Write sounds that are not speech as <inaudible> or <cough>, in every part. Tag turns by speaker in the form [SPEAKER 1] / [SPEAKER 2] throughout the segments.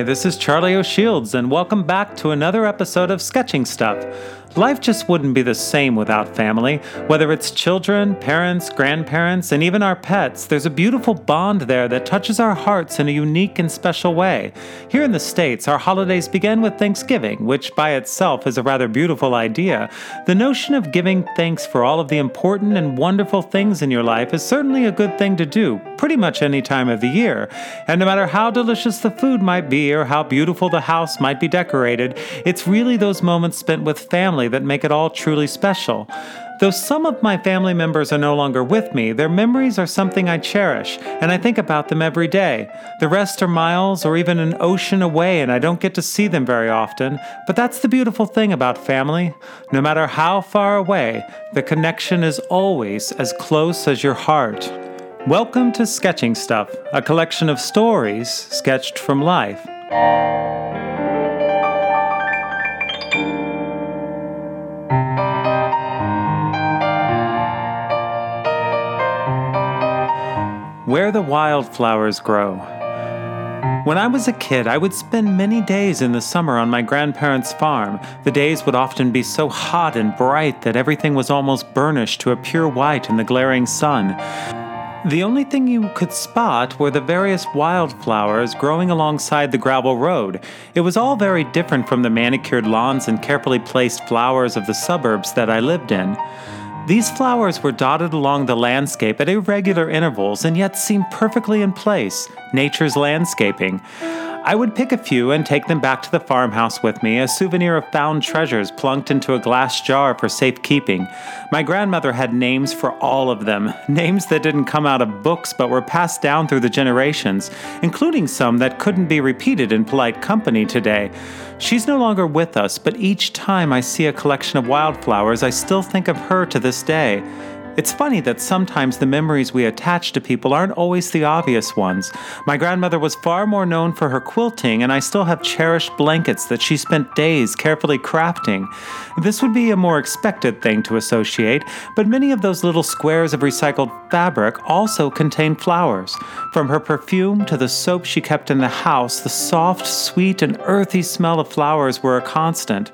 [SPEAKER 1] Hi, this is Charlie O'Shields, and welcome back to another episode of Sketching Stuff. Life just wouldn't be the same without family. Whether it's children, parents, grandparents, and even our pets, there's a beautiful bond there that touches our hearts in a unique and special way. Here in the States, our holidays begin with Thanksgiving, which by itself is a rather beautiful idea. The notion of giving thanks for all of the important and wonderful things in your life is certainly a good thing to do, pretty much any time of the year. And no matter how delicious the food might be or how beautiful the house might be decorated, it's really those moments spent with family family that make it all truly special. Though some of my family members are no longer with me, their memories are something I cherish, and I think about them every day. The rest are miles or even an ocean away, and I don't get to see them very often, but that's the beautiful thing about family. No matter how far away, the connection is always as close as your heart. Welcome to Sketching Stuff, a collection of stories sketched from life. Where the Wildflowers Grow. When I was a kid, I would spend many days in the summer on my grandparents' farm. The days would often be so hot and bright that everything was almost burnished to a pure white in the glaring sun. The only thing you could spot were the various wildflowers growing alongside the gravel road. It was all very different from the manicured lawns and carefully placed flowers of the suburbs that I lived in. These flowers were dotted along the landscape at irregular intervals and yet seemed perfectly in place, nature's landscaping. I would pick a few and take them back to the farmhouse with me, a souvenir of found treasures plunked into a glass jar for safekeeping. My grandmother had names for all of them, names that didn't come out of books but were passed down through the generations, including some that couldn't be repeated in polite company today. She's no longer with us, but each time I see a collection of wildflowers, I still think of her to this day. It's funny that sometimes the memories we attach to people aren't always the obvious ones. My grandmother was far more known for her quilting, and I still have cherished blankets that she spent days carefully crafting. This would be a more expected thing to associate, but many of those little squares of recycled fabric also contain flowers. From her perfume to the soap she kept in the house, the soft, sweet, and earthy smell of flowers were a constant.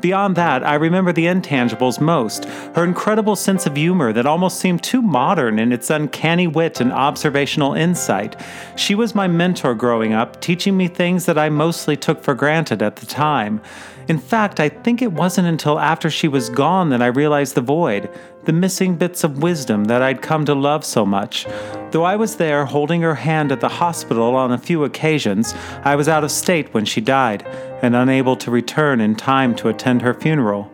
[SPEAKER 1] Beyond that, I remember the intangibles most her incredible sense of humor that almost seemed too modern in its uncanny wit and observational insight. She was my mentor growing up, teaching me things that I mostly took for granted at the time. In fact, I think it wasn't until after she was gone that I realized the void, the missing bits of wisdom that I'd come to love so much. Though I was there holding her hand at the hospital on a few occasions, I was out of state when she died and unable to return in time to attend her funeral.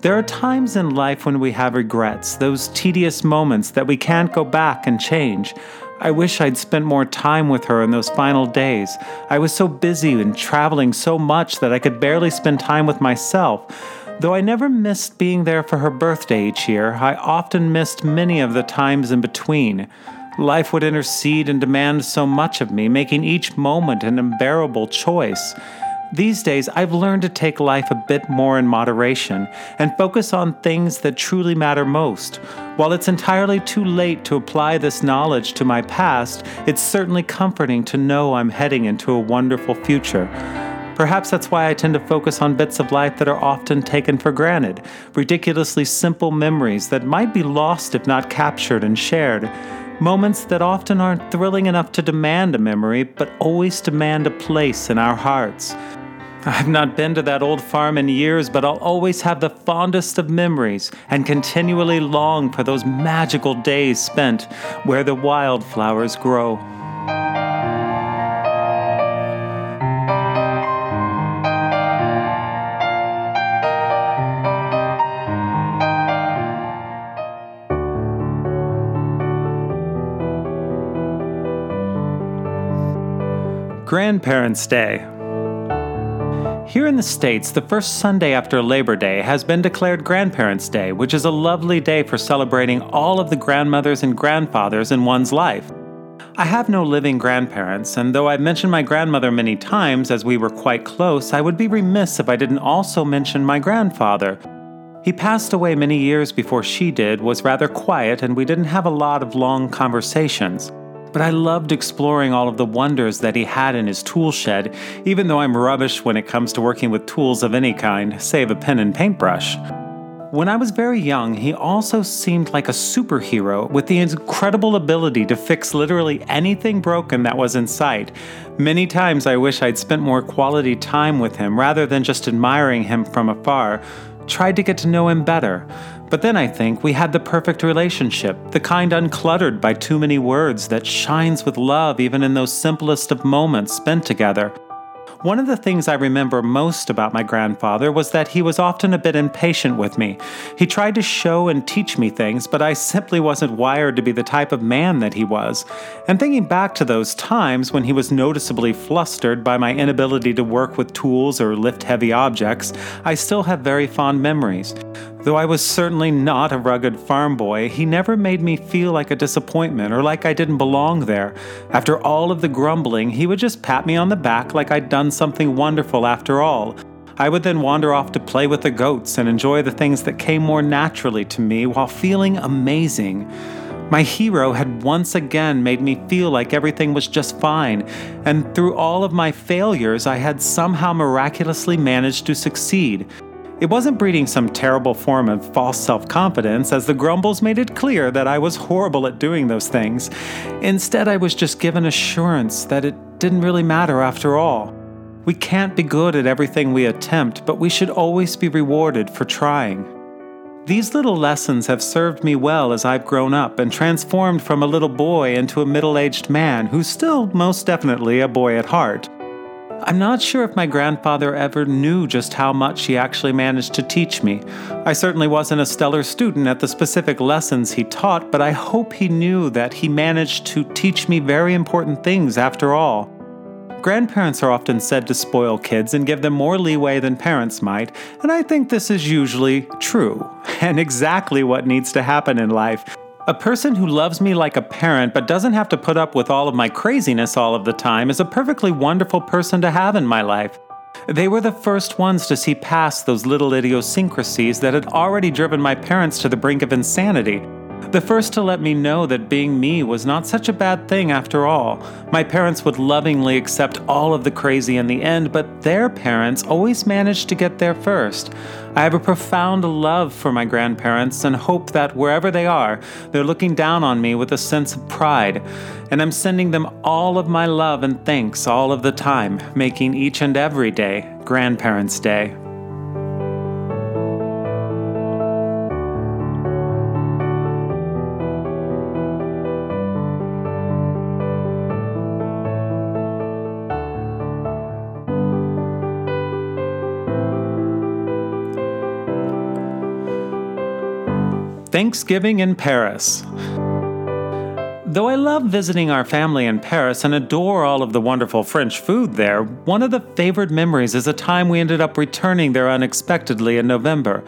[SPEAKER 1] There are times in life when we have regrets, those tedious moments that we can't go back and change. I wish I'd spent more time with her in those final days. I was so busy and traveling so much that I could barely spend time with myself. Though I never missed being there for her birthday each year, I often missed many of the times in between. Life would intercede and demand so much of me, making each moment an unbearable choice. These days, I've learned to take life a bit more in moderation and focus on things that truly matter most. While it's entirely too late to apply this knowledge to my past, it's certainly comforting to know I'm heading into a wonderful future. Perhaps that's why I tend to focus on bits of life that are often taken for granted, ridiculously simple memories that might be lost if not captured and shared. Moments that often aren't thrilling enough to demand a memory, but always demand a place in our hearts. I've not been to that old farm in years, but I'll always have the fondest of memories and continually long for those magical days spent where the wildflowers grow. Grandparents' Day here in the States, the first Sunday after Labor Day has been declared Grandparents' Day, which is a lovely day for celebrating all of the grandmothers and grandfathers in one's life. I have no living grandparents, and though I've mentioned my grandmother many times as we were quite close, I would be remiss if I didn't also mention my grandfather. He passed away many years before she did, was rather quiet, and we didn't have a lot of long conversations. But I loved exploring all of the wonders that he had in his tool shed, even though I'm rubbish when it comes to working with tools of any kind, save a pen and paintbrush. When I was very young, he also seemed like a superhero with the incredible ability to fix literally anything broken that was in sight. Many times I wish I'd spent more quality time with him rather than just admiring him from afar, tried to get to know him better. But then I think we had the perfect relationship, the kind uncluttered by too many words that shines with love even in those simplest of moments spent together. One of the things I remember most about my grandfather was that he was often a bit impatient with me. He tried to show and teach me things, but I simply wasn't wired to be the type of man that he was. And thinking back to those times when he was noticeably flustered by my inability to work with tools or lift heavy objects, I still have very fond memories. Though I was certainly not a rugged farm boy, he never made me feel like a disappointment or like I didn't belong there. After all of the grumbling, he would just pat me on the back like I'd done something wonderful after all. I would then wander off to play with the goats and enjoy the things that came more naturally to me while feeling amazing. My hero had once again made me feel like everything was just fine, and through all of my failures, I had somehow miraculously managed to succeed. It wasn't breeding some terrible form of false self confidence, as the grumbles made it clear that I was horrible at doing those things. Instead, I was just given assurance that it didn't really matter after all. We can't be good at everything we attempt, but we should always be rewarded for trying. These little lessons have served me well as I've grown up and transformed from a little boy into a middle aged man who's still most definitely a boy at heart. I'm not sure if my grandfather ever knew just how much he actually managed to teach me. I certainly wasn't a stellar student at the specific lessons he taught, but I hope he knew that he managed to teach me very important things after all. Grandparents are often said to spoil kids and give them more leeway than parents might, and I think this is usually true, <laughs> and exactly what needs to happen in life. A person who loves me like a parent but doesn't have to put up with all of my craziness all of the time is a perfectly wonderful person to have in my life. They were the first ones to see past those little idiosyncrasies that had already driven my parents to the brink of insanity. The first to let me know that being me was not such a bad thing after all. My parents would lovingly accept all of the crazy in the end, but their parents always managed to get there first. I have a profound love for my grandparents and hope that wherever they are, they're looking down on me with a sense of pride. And I'm sending them all of my love and thanks all of the time, making each and every day Grandparents' Day. Thanksgiving in Paris. Though I love visiting our family in Paris and adore all of the wonderful French food there, one of the favored memories is a time we ended up returning there unexpectedly in November.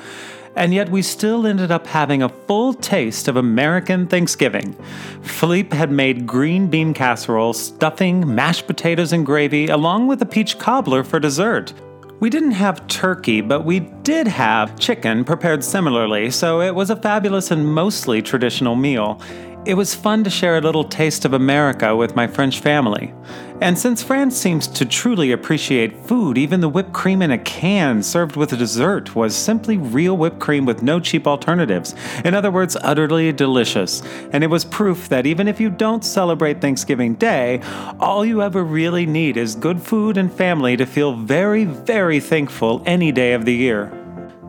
[SPEAKER 1] And yet we still ended up having a full taste of American Thanksgiving. Philippe had made green bean casserole, stuffing, mashed potatoes, and gravy, along with a peach cobbler for dessert. We didn't have turkey, but we did have chicken prepared similarly, so it was a fabulous and mostly traditional meal. It was fun to share a little taste of America with my French family. And since France seems to truly appreciate food, even the whipped cream in a can served with a dessert was simply real whipped cream with no cheap alternatives. In other words, utterly delicious. And it was proof that even if you don't celebrate Thanksgiving Day, all you ever really need is good food and family to feel very, very thankful any day of the year.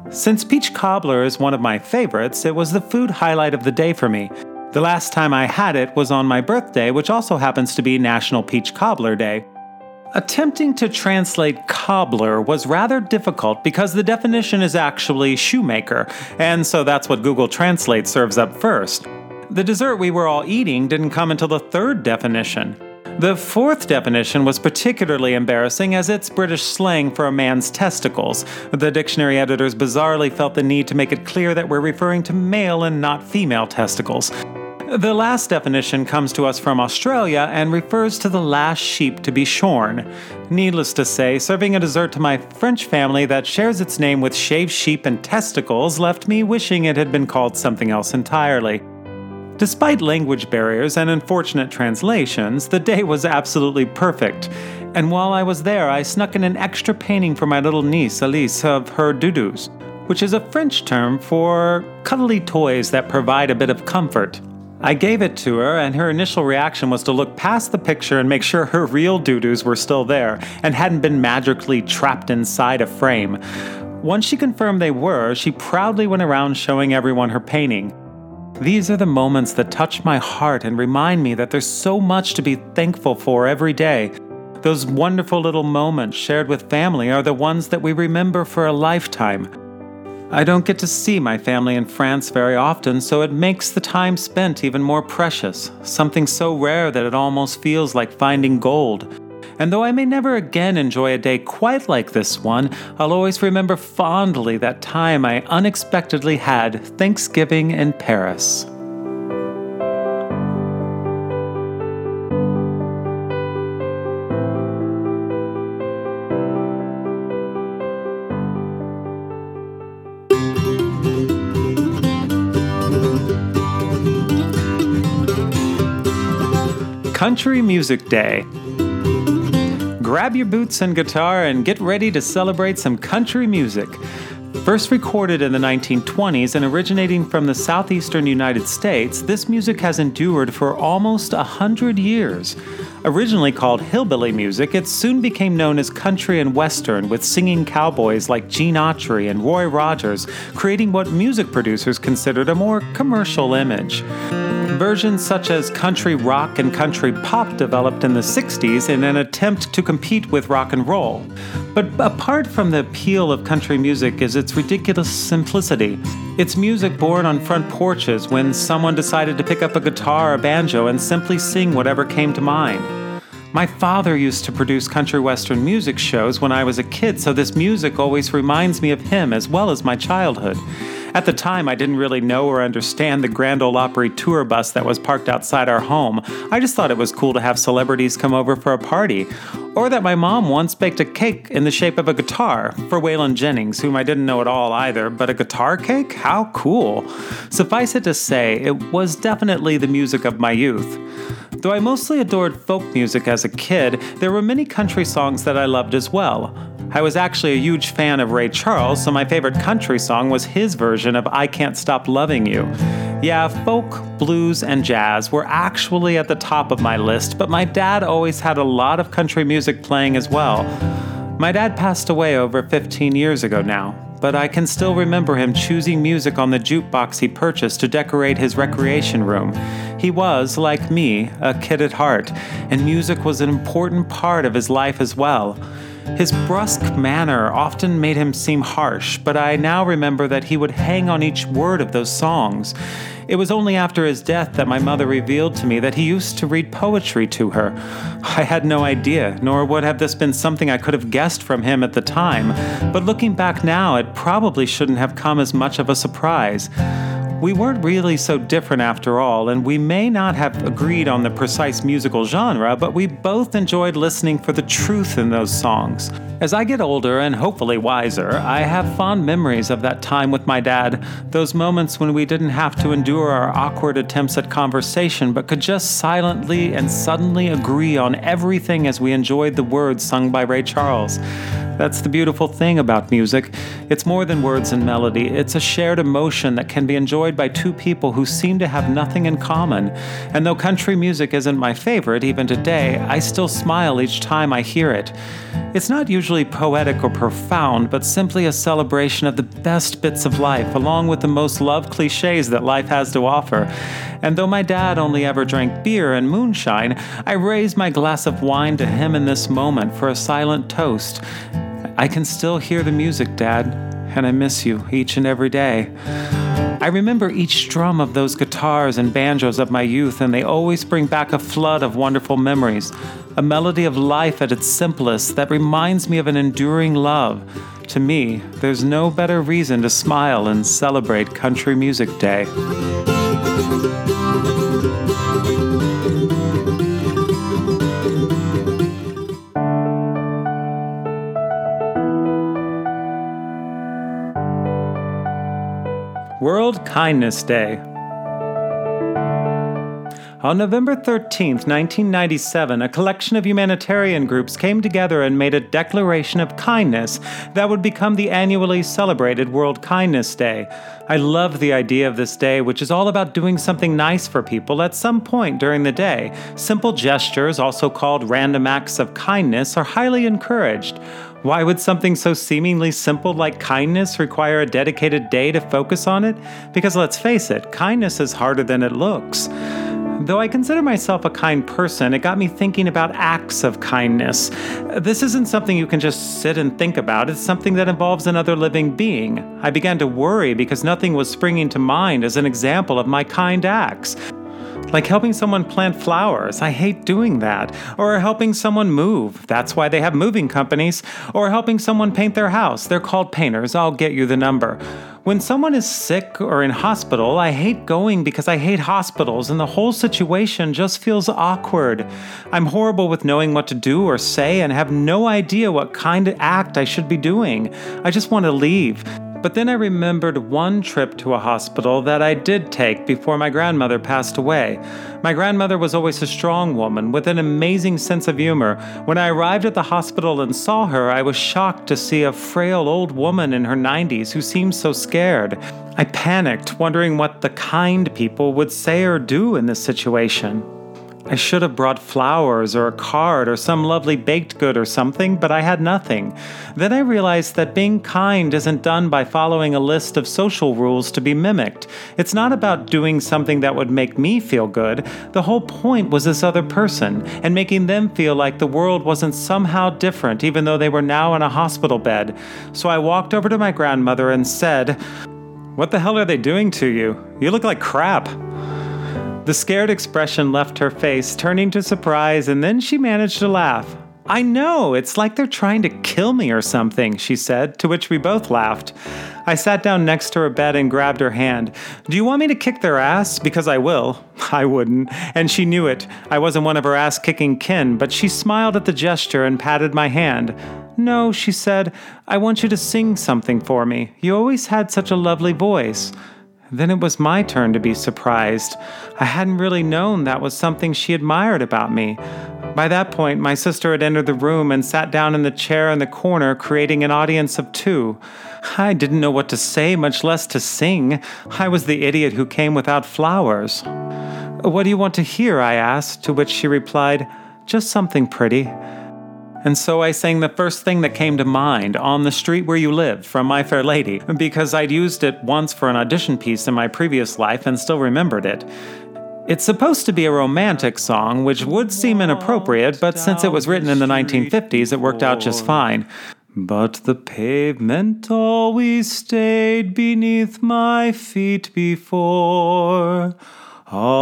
[SPEAKER 1] Since peach cobbler is one of my favorites, it was the food highlight of the day for me. The last time I had it was on my birthday, which also happens to be National Peach Cobbler Day. Attempting to translate cobbler was rather difficult because the definition is actually shoemaker, and so that's what Google Translate serves up first. The dessert we were all eating didn't come until the third definition. The fourth definition was particularly embarrassing as it's British slang for a man's testicles. The dictionary editors bizarrely felt the need to make it clear that we're referring to male and not female testicles. The last definition comes to us from Australia and refers to the last sheep to be shorn. Needless to say, serving a dessert to my French family that shares its name with shaved sheep and testicles left me wishing it had been called something else entirely. Despite language barriers and unfortunate translations, the day was absolutely perfect. And while I was there, I snuck in an extra painting for my little niece, Elise, of her doudous, which is a French term for cuddly toys that provide a bit of comfort. I gave it to her, and her initial reaction was to look past the picture and make sure her real doudous were still there and hadn't been magically trapped inside a frame. Once she confirmed they were, she proudly went around showing everyone her painting. These are the moments that touch my heart and remind me that there's so much to be thankful for every day. Those wonderful little moments shared with family are the ones that we remember for a lifetime. I don't get to see my family in France very often, so it makes the time spent even more precious, something so rare that it almost feels like finding gold. And though I may never again enjoy a day quite like this one, I'll always remember fondly that time I unexpectedly had Thanksgiving in Paris. Country Music Day grab your boots and guitar and get ready to celebrate some country music. First recorded in the 1920s and originating from the southeastern United States, this music has endured for almost a hundred years. Originally called hillbilly music, it soon became known as country and western, with singing cowboys like Gene Autry and Roy Rogers, creating what music producers considered a more commercial image. Versions such as country rock and country pop developed in the 60s in an attempt to compete with rock and roll. But apart from the appeal of country music is its ridiculous simplicity. It's music born on front porches when someone decided to pick up a guitar or banjo and simply sing whatever came to mind. My father used to produce country western music shows when I was a kid, so this music always reminds me of him as well as my childhood. At the time, I didn't really know or understand the Grand Ole Opry tour bus that was parked outside our home. I just thought it was cool to have celebrities come over for a party. Or that my mom once baked a cake in the shape of a guitar for Waylon Jennings, whom I didn't know at all either, but a guitar cake? How cool! Suffice it to say, it was definitely the music of my youth. Though I mostly adored folk music as a kid, there were many country songs that I loved as well. I was actually a huge fan of Ray Charles, so my favorite country song was his version of I Can't Stop Loving You. Yeah, folk, blues, and jazz were actually at the top of my list, but my dad always had a lot of country music playing as well. My dad passed away over 15 years ago now, but I can still remember him choosing music on the jukebox he purchased to decorate his recreation room. He was, like me, a kid at heart, and music was an important part of his life as well. His brusque manner often made him seem harsh, but I now remember that he would hang on each word of those songs. It was only after his death that my mother revealed to me that he used to read poetry to her. I had no idea, nor would have this been something I could have guessed from him at the time, but looking back now, it probably shouldn't have come as much of a surprise. We weren't really so different after all, and we may not have agreed on the precise musical genre, but we both enjoyed listening for the truth in those songs. As I get older and hopefully wiser, I have fond memories of that time with my dad, those moments when we didn't have to endure our awkward attempts at conversation, but could just silently and suddenly agree on everything as we enjoyed the words sung by Ray Charles. That's the beautiful thing about music. It's more than words and melody, it's a shared emotion that can be enjoyed by two people who seem to have nothing in common. And though country music isn't my favorite, even today, I still smile each time I hear it. It's not usually poetic or profound, but simply a celebration of the best bits of life, along with the most loved cliches that life has to offer. And though my dad only ever drank beer and moonshine, I raise my glass of wine to him in this moment for a silent toast. I can still hear the music, Dad, and I miss you each and every day. I remember each strum of those guitars and banjos of my youth, and they always bring back a flood of wonderful memories. A melody of life at its simplest that reminds me of an enduring love. To me, there's no better reason to smile and celebrate Country Music Day. Kindness Day. On November 13, 1997, a collection of humanitarian groups came together and made a declaration of kindness that would become the annually celebrated World Kindness Day. I love the idea of this day, which is all about doing something nice for people at some point during the day. Simple gestures, also called random acts of kindness, are highly encouraged. Why would something so seemingly simple like kindness require a dedicated day to focus on it? Because let's face it, kindness is harder than it looks. Though I consider myself a kind person, it got me thinking about acts of kindness. This isn't something you can just sit and think about, it's something that involves another living being. I began to worry because nothing was springing to mind as an example of my kind acts. Like helping someone plant flowers. I hate doing that. Or helping someone move. That's why they have moving companies. Or helping someone paint their house. They're called painters. I'll get you the number. When someone is sick or in hospital, I hate going because I hate hospitals and the whole situation just feels awkward. I'm horrible with knowing what to do or say and have no idea what kind of act I should be doing. I just want to leave. But then I remembered one trip to a hospital that I did take before my grandmother passed away. My grandmother was always a strong woman with an amazing sense of humor. When I arrived at the hospital and saw her, I was shocked to see a frail old woman in her 90s who seemed so scared. I panicked, wondering what the kind people would say or do in this situation. I should have brought flowers or a card or some lovely baked good or something, but I had nothing. Then I realized that being kind isn't done by following a list of social rules to be mimicked. It's not about doing something that would make me feel good. The whole point was this other person and making them feel like the world wasn't somehow different, even though they were now in a hospital bed. So I walked over to my grandmother and said, What the hell are they doing to you? You look like crap. The scared expression left her face, turning to surprise, and then she managed to laugh. I know, it's like they're trying to kill me or something, she said, to which we both laughed. I sat down next to her bed and grabbed her hand. Do you want me to kick their ass? Because I will. <laughs> I wouldn't. And she knew it. I wasn't one of her ass kicking kin, but she smiled at the gesture and patted my hand. No, she said, I want you to sing something for me. You always had such a lovely voice. Then it was my turn to be surprised. I hadn't really known that was something she admired about me. By that point, my sister had entered the room and sat down in the chair in the corner, creating an audience of two. I didn't know what to say, much less to sing. I was the idiot who came without flowers. What do you want to hear? I asked, to which she replied, Just something pretty. And so I sang the first thing that came to mind, On the Street Where You Live, from My Fair Lady, because I'd used it once for an audition piece in my previous life and still remembered it. It's supposed to be a romantic song, which would seem inappropriate, but since it was written in the 1950s, it worked out just fine. But the pavement always stayed beneath my feet before.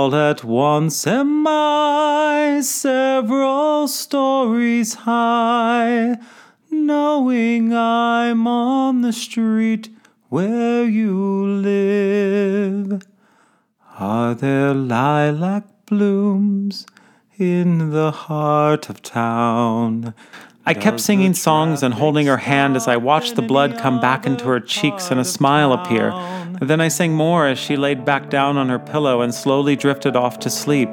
[SPEAKER 1] All at once am I several stories high, knowing I'm on the street where you live. Are there lilac blooms in the heart of town? I kept singing songs and holding her hand as I watched the blood come back into her cheeks and a smile appear. Then I sang more as she laid back down on her pillow and slowly drifted off to sleep.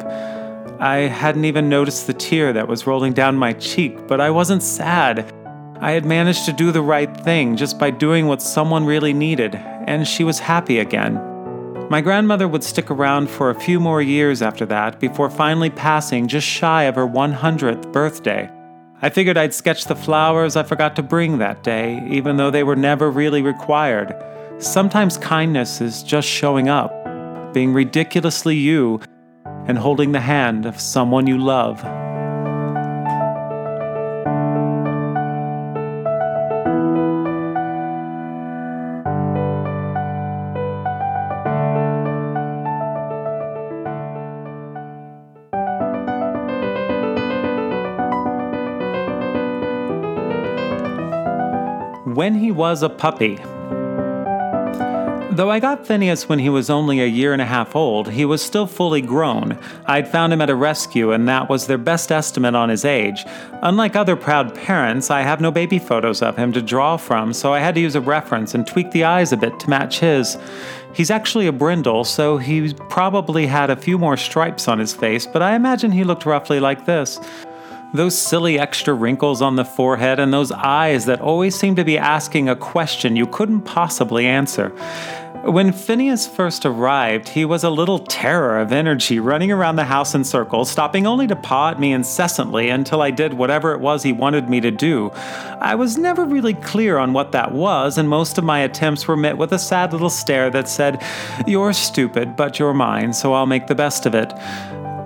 [SPEAKER 1] I hadn't even noticed the tear that was rolling down my cheek, but I wasn't sad. I had managed to do the right thing just by doing what someone really needed, and she was happy again. My grandmother would stick around for a few more years after that before finally passing just shy of her 100th birthday. I figured I'd sketch the flowers I forgot to bring that day, even though they were never really required. Sometimes kindness is just showing up, being ridiculously you, and holding the hand of someone you love. when he was a puppy. Though I got Phineas when he was only a year and a half old, he was still fully grown. I'd found him at a rescue, and that was their best estimate on his age. Unlike other proud parents, I have no baby photos of him to draw from, so I had to use a reference and tweak the eyes a bit to match his. He's actually a brindle, so he probably had a few more stripes on his face, but I imagine he looked roughly like this. Those silly extra wrinkles on the forehead and those eyes that always seemed to be asking a question you couldn't possibly answer. When Phineas first arrived, he was a little terror of energy, running around the house in circles, stopping only to paw at me incessantly until I did whatever it was he wanted me to do. I was never really clear on what that was, and most of my attempts were met with a sad little stare that said, You're stupid, but you're mine, so I'll make the best of it.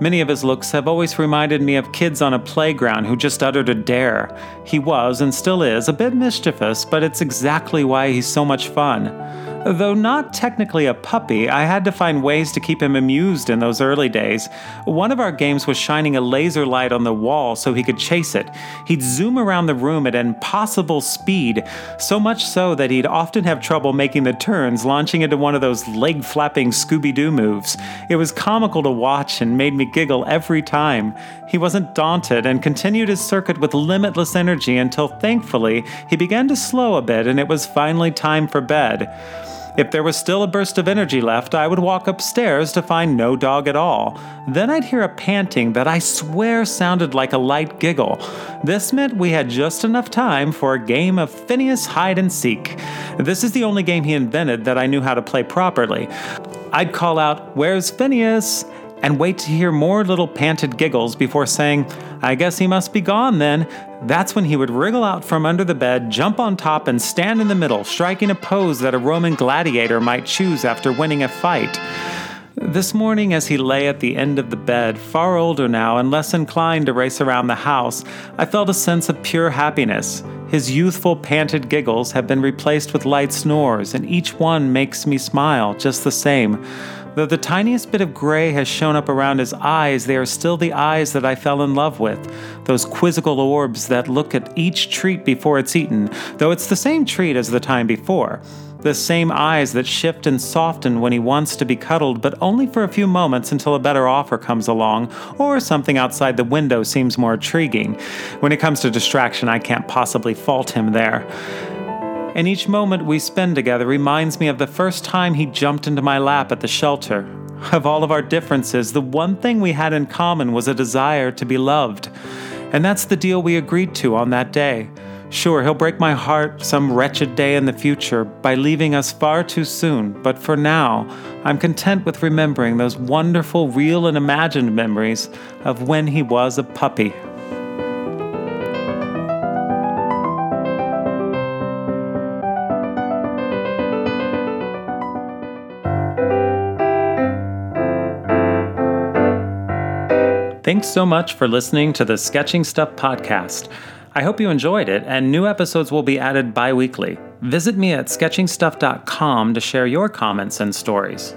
[SPEAKER 1] Many of his looks have always reminded me of kids on a playground who just uttered a dare. He was, and still is, a bit mischievous, but it's exactly why he's so much fun. Though not technically a puppy, I had to find ways to keep him amused in those early days. One of our games was shining a laser light on the wall so he could chase it. He'd zoom around the room at impossible speed, so much so that he'd often have trouble making the turns, launching into one of those leg flapping Scooby Doo moves. It was comical to watch and made me giggle every time. He wasn't daunted and continued his circuit with limitless energy until thankfully he began to slow a bit and it was finally time for bed. If there was still a burst of energy left, I would walk upstairs to find no dog at all. Then I'd hear a panting that I swear sounded like a light giggle. This meant we had just enough time for a game of Phineas hide and seek. This is the only game he invented that I knew how to play properly. I'd call out, Where's Phineas? And wait to hear more little panted giggles before saying, I guess he must be gone then. That's when he would wriggle out from under the bed, jump on top, and stand in the middle, striking a pose that a Roman gladiator might choose after winning a fight. This morning, as he lay at the end of the bed, far older now and less inclined to race around the house, I felt a sense of pure happiness. His youthful panted giggles have been replaced with light snores, and each one makes me smile just the same. Though the tiniest bit of gray has shown up around his eyes, they are still the eyes that I fell in love with. Those quizzical orbs that look at each treat before it's eaten, though it's the same treat as the time before. The same eyes that shift and soften when he wants to be cuddled, but only for a few moments until a better offer comes along, or something outside the window seems more intriguing. When it comes to distraction, I can't possibly fault him there and each moment we spend together reminds me of the first time he jumped into my lap at the shelter. Of all of our differences, the one thing we had in common was a desire to be loved. And that's the deal we agreed to on that day. Sure, he'll break my heart some wretched day in the future by leaving us far too soon, but for now, I'm content with remembering those wonderful, real, and imagined memories of when he was a puppy. Thanks so much for listening to the Sketching Stuff podcast. I hope you enjoyed it, and new episodes will be added bi weekly. Visit me at sketchingstuff.com to share your comments and stories.